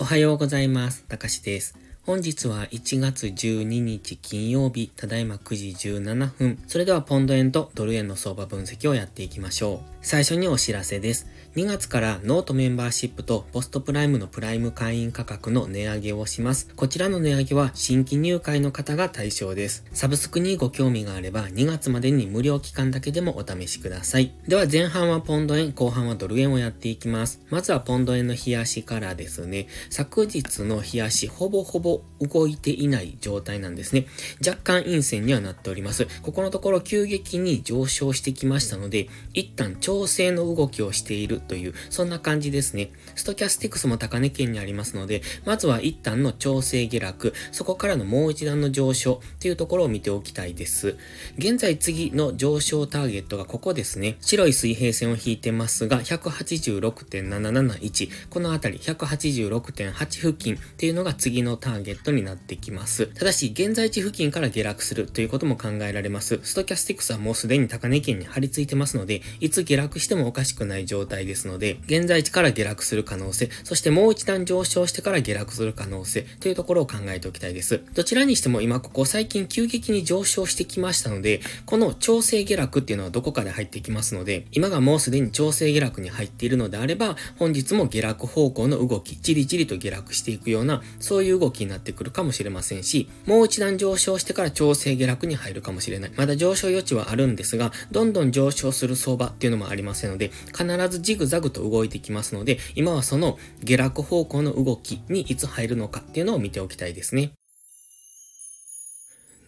おはようございます。たかしです。本日は1月12日金曜日、ただいま9時17分。それではポンド円とドル円の相場分析をやっていきましょう。最初にお知らせです。2月からノートメンバーシップとポストプライムのプライム会員価格の値上げをします。こちらの値上げは新規入会の方が対象です。サブスクにご興味があれば2月までに無料期間だけでもお試しください。では前半はポンド円、後半はドル円をやっていきます。まずはポンド円の冷やしからですね。昨日の冷やし、ほぼほぼ動いていない状態なんですね。若干陰線にはなっております。ここのところ急激に上昇してきましたので、一旦調整の動きをしているという、そんな感じですね。ストキャスティクスも高値圏にありますので、まずは一旦の調整下落、そこからのもう一段の上昇っていうところを見ておきたいです。現在次の上昇ターゲットがここですね。白い水平線を引いてますが、186.771。このあたり、186.8付近っていうのが次のターゲットになってきます。ただし、現在地付近から下落するということも考えられます。ストキャスティクスはもうすでに高値圏に張り付いてますので、いつ下落してもおかしくない状態ですですので、現在地から下落する可能性、そしてもう一段上昇してから下落する可能性というところを考えておきたいです。どちらにしても今ここ最近急激に上昇してきましたので、この調整下落っていうのはどこかで入ってきますので、今がもうすでに調整下落に入っているのであれば、本日も下落方向の動き、じりじりと下落していくような、そういう動きになってくるかもしれませんし、もう一段上昇してから調整下落に入るかもしれない。まだ上昇余地はあるんですが、どんどん上昇する相場っていうのもありませんので、必ずジグザグと動いてきますので、今はその下落方向の動きにいつ入るのかっていうのを見ておきたいですね。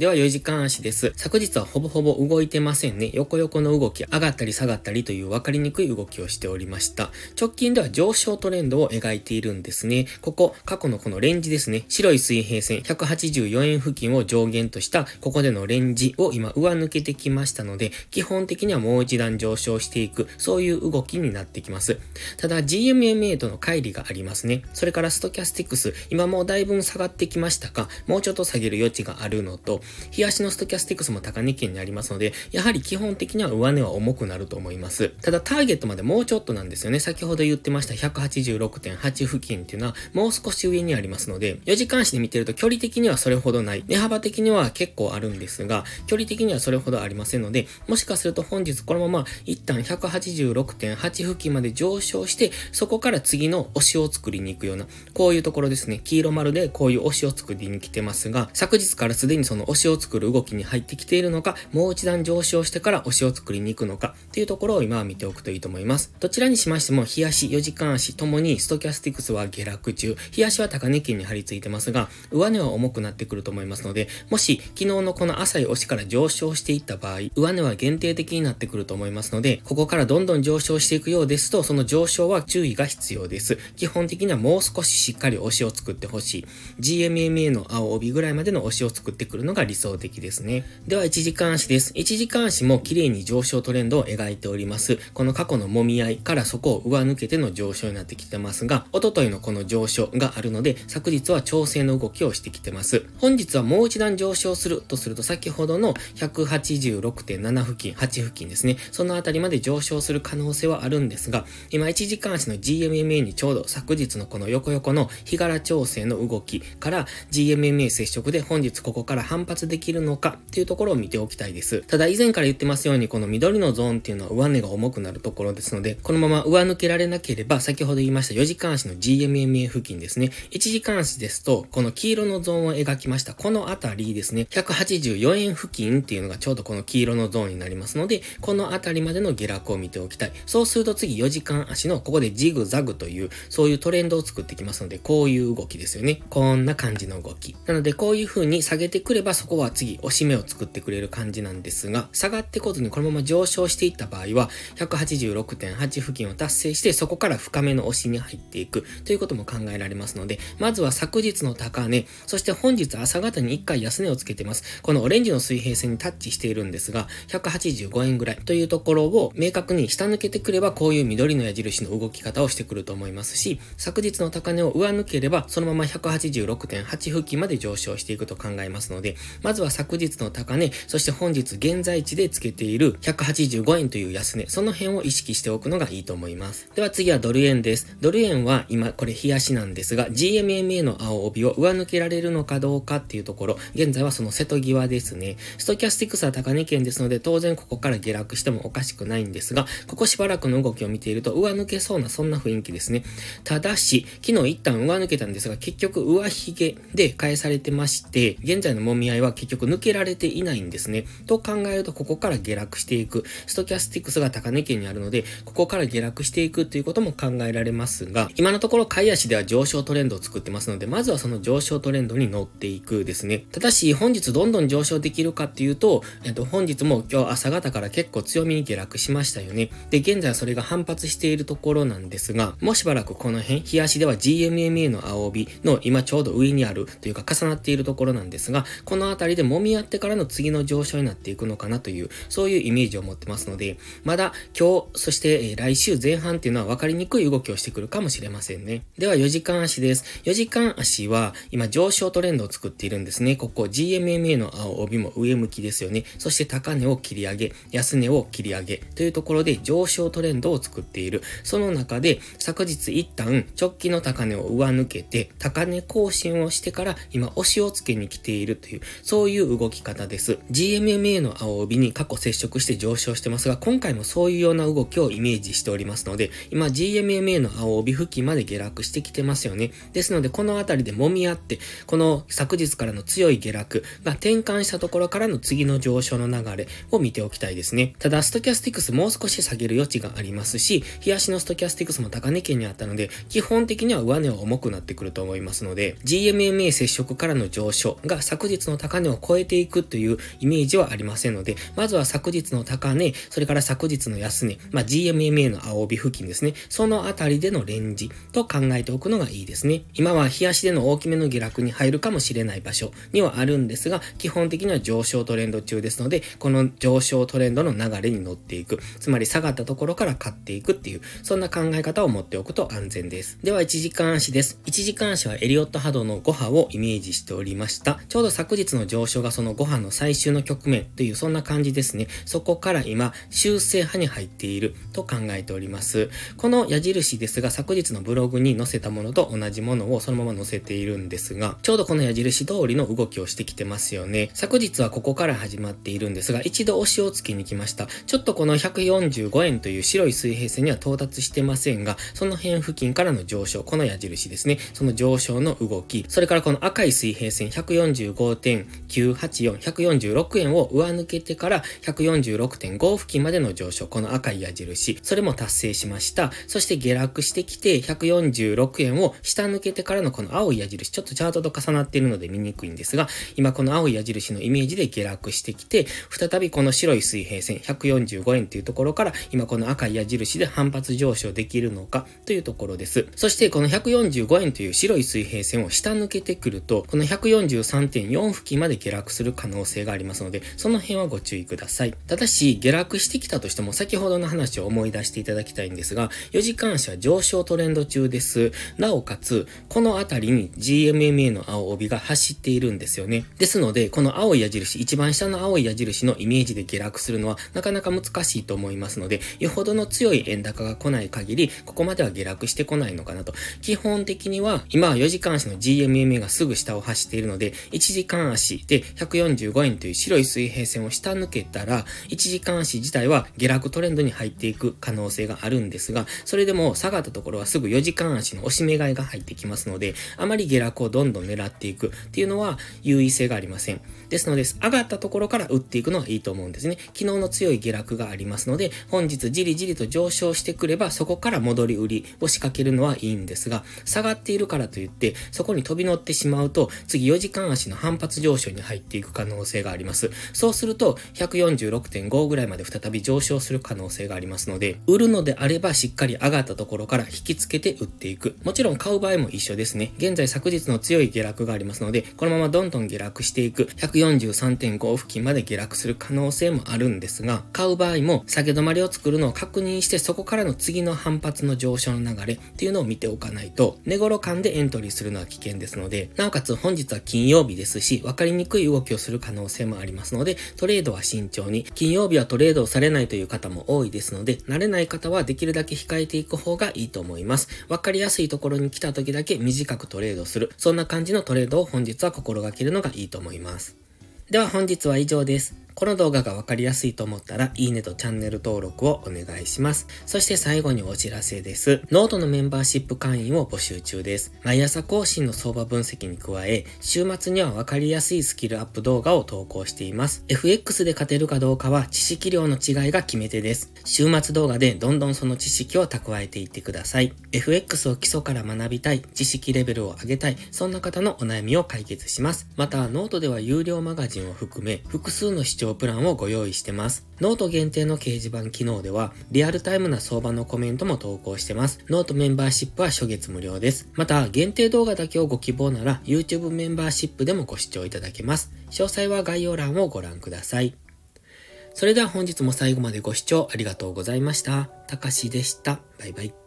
では4時間足です。昨日はほぼほぼ動いてませんね。横横の動き、上がったり下がったりという分かりにくい動きをしておりました。直近では上昇トレンドを描いているんですね。ここ、過去のこのレンジですね。白い水平線184円付近を上限としたここでのレンジを今上抜けてきましたので、基本的にはもう一段上昇していく、そういう動きになってきます。ただ GMMA との乖離がありますね。それからストキャスティクス、今もうだいぶ下がってきましたが、もうちょっと下げる余地があるのと、日足のストキャスティクスも高値圏にありますので、やはり基本的には上値は重くなると思います。ただターゲットまでもうちょっとなんですよね。先ほど言ってました186.8付近っていうのはもう少し上にありますので、4時間足で見てると距離的にはそれほどない。値幅的には結構あるんですが、距離的にはそれほどありませんので、もしかすると本日このまま一旦186.8付近まで上昇して、そこから次の押しを作りに行くような、こういうところですね。黄色丸でこういう押しを作りに来てますが、昨日からすでにその押しを作る動きに入ってきているのか、もう一段上昇してから押しを作りに行くのか、っていうところを今は見ておくといいと思います。どちらにしましても、日足、4時間足ともにストキャスティクスは下落中、日足は高値圏に張り付いてますが、上値は重くなってくると思いますので、もし昨日のこの浅い押しから上昇していった場合、上値は限定的になってくると思いますので、ここからどんどん上昇していくようですと、その上昇は注意が必要です。基本的にはもう少ししっかり押しを作ってほしい。GMMA の青帯ぐらいまでの押しを作ってくるのが理想的ですね。では1時間足です。1時間足も綺麗に上昇トレンドを描いております。この過去の揉み合いからそこを上抜けての上昇になってきてますが、おとといのこの上昇があるので、昨日は調整の動きをしてきてます。本日はもう一段上昇するとすると、先ほどの186.7付近、8付近ですね。そのあたりまで上昇する可能性はあるんですが、今1時間足の GMMA にちょうど昨日のこの横横の日柄調整の動きから GMMA 接触で本日ここから反発できるのかっていうところを見ておきたいです。ただ以前から言ってますように、この緑のゾーンっていうのは上値が重くなるところですので、このまま上抜けられなければ、先ほど言いました4時間足の GMMA 付近ですね。1時間足ですと、この黄色のゾーンを描きました。このあたりですね。184円付近っていうのがちょうどこの黄色のゾーンになりますので、このあたりまでの下落を見ておきたい。そうすると次4時間足のここでジグザグという、そういうトレンドを作ってきますので、こういう動きですよね。こんな感じの動き。なので、こういう風に下げてくれば、そこは次、押し目を作ってくれる感じなんですが、下がってこずにこのまま上昇していった場合は、186.8付近を達成して、そこから深めの押しに入っていくということも考えられますので、まずは昨日の高値、そして本日朝方に1回安値をつけてます。このオレンジの水平線にタッチしているんですが、185円ぐらいというところを明確に下抜けてくれば、こういう緑の矢印の動き方をしてくると思いますし、昨日の高値を上抜ければ、そのまま186.8付近まで上昇していくと考えますので、まずは昨日の高値、そして本日現在地でつけている185円という安値、その辺を意識しておくのがいいと思います。では次はドル円です。ドル円は今これ冷やしなんですが、GMMA の青帯を上抜けられるのかどうかっていうところ、現在はその瀬戸際ですね。ストキャスティクスは高値圏ですので、当然ここから下落してもおかしくないんですが、ここしばらくの動きを見ていると上抜けそうなそんな雰囲気ですね。ただし、昨日一旦上抜けたんですが、結局上髭で返されてまして、現在の揉み合いは結局抜けられていないんですね。と考えると、ここから下落していく。ストキャスティックスが高値圏にあるので、ここから下落していくということも考えられますが、今のところ買い足では上昇トレンドを作ってますので、まずはその上昇トレンドに乗っていくですね。ただし、本日どんどん上昇できるかっていうと、えっと、本日も今日朝方から結構強みに下落しましたよね。で、現在はそれが反発しているところなんですが、もうしばらくこの辺、日足では GMMA の青帯の今ちょうど上にあるというか重なっているところなんですが、この辺りで揉み合ってからの次の上昇になっていくのかなという、そういうイメージを持ってますので、まだ今日、そして、え来週前半っていうのは分かりにくい動きをしてくるかもしれませんね。では4時間足です。4時間足は今上昇トレンドを作っているんですね。ここ GMMA の青帯も上向きですよね。そして高値を切り上げ、安値を切り上げというところで上昇トレンドを作っている。その中で昨日一旦直近の高値を上抜けて高値更新をしてから今押しをつけに来ているというそういう動き方です。GMMA の青帯に過去接触して上昇してますが今回もそういうような動きをイメージしておりますので今 GMMA の青帯付近まで下落してきてますよね。ですのでこの辺りで揉み合ってこの昨日からの強い下落が転換したところからの次の上昇の流れを見ておきたいですね。ただストキャスティクスもう少し下げる余地がありますし、日足のストキャスティクスも高値圏にあったので、基本的には上値は重くなってくると思いますので、GMMA 接触からの上昇が昨日の高値を超えていくというイメージはありませんので、まずは昨日の高値、それから昨日の安値、まあ、GMMA の青帯付近ですね、そのあたりでのレンジと考えておくのがいいですね。今は日足での大きめの下落に入るかもしれない場所にはあるんですが、基本的には上昇トレンド中ですので、この上昇トレンドの流れに乗っていく。つまり下がったところから買っていくっていう、そんな考え方を持っておくと安全です。では、1時間足です。1時間足はエリオット波動の5波をイメージしておりました。ちょうど昨日のの上昇がその5波の最終の局面という、そんな感じですね。そこから今、修正波に入っていると考えております。この矢印ですが、昨日のブログに載せたものと同じものをそのまま載せているんですが、ちょうどこの矢印通りの動きをしてきてますよね。昨日はここから始まっているんですが、一度押しをつけに来ました。ちょっとこの145円という白い水平線には到達してませんが、その辺付近からの上昇、この矢印ですね。その上昇の動き、それからこの赤い水平線145.5 145.984、146円を上抜けてから146.5付近までの上昇、この赤い矢印、それも達成しました。そして下落してきて146円を下抜けてからのこの青い矢印、ちょっとチャートと重なっているので見にくいんですが、今この青い矢印のイメージで下落してきて、再びこの白い水平線145円というところから今この赤い矢印で反発上昇できるのかというところです。そしてこの145円という白い水平線を下抜けてくると、この143.4付近まで下落する可能性がありますので、その辺はご注意ください。ただし、下落してきたとしても先ほどの話を思い出していただきたいんですが、4時間足は上昇トレンド中です。なおかつ、この辺りに GMMA の青帯が走っているんですよね。ですので、この青い矢印、一番下の青い矢印のイメージで下落するのはなかなか難しいと思いますので、よほどの強い円高が来ない限り、ここまでは下落してこないのかなと。基本的には、今は4時間足の GMMA がすぐ下を走っているので、1時間足で145円という白い水平線を下抜けたら、1時間足自体は下落トレンドに入っていく可能性があるんですが、それでも下がったところはすぐ4時間足の押し目買いが入ってきますので、あまり下落をどんどん狙っていくっていうのは優位性がありません。ですので、上がったところから打っていくのはいいと思うんですね。昨日の強い下落がありますので、本日じりじりと上昇してくれば、そこから戻り売りを仕掛けるのはいいんですが、下がっているからといって、そこに飛び乗ってしまうと、次4時間足の反発上昇に入っていく可能性があります。そうすると、146.5ぐらいまで再び上昇する可能性がありますので、売るのであればしっかり上がったところから引きつけて売っていく。もちろん買う場合も一緒ですね。現在昨日の強い下落がありますので、このままどんどん下落していく。143.5付近まで下落する可能性もあるんですが、買う場合も下げ止まりを作るのを確認して、そこからの次の反発の上昇の流れっていうのを見ておかないと、寝頃間でエントリーするのは危険ですので、なおかつ本日は金曜日ですし、分かりにくい動きをする可能性もありますので、トレードは慎重に、金曜日はトレードをされないという方も多いですので、慣れない方はできるだけ控えていく方がいいと思います。わかりやすいところに来た時だけ短くトレードする。そんな感じのトレードを本日は心がけるのがいいと思います。では本日は以上です。この動画がわかりやすいと思ったら、いいねとチャンネル登録をお願いします。そして最後にお知らせです。ノートのメンバーシップ会員を募集中です。毎朝更新の相場分析に加え、週末にはわかりやすいスキルアップ動画を投稿しています。FX で勝てるかどうかは知識量の違いが決め手です。週末動画でどんどんその知識を蓄えていってください。FX を基礎から学びたい、知識レベルを上げたい、そんな方のお悩みを解決します。また、ノートでは有料マガジンを含め、複数の視聴プランをご用意してます。ノート限定の掲示板機能では、リアルタイムな相場のコメントも投稿してます。ノートメンバーシップは初月無料です。また、限定動画だけをご希望なら、YouTube メンバーシップでもご視聴いただけます。詳細は概要欄をご覧ください。それでは本日も最後までご視聴ありがとうございました。たかしでした。バイバイ。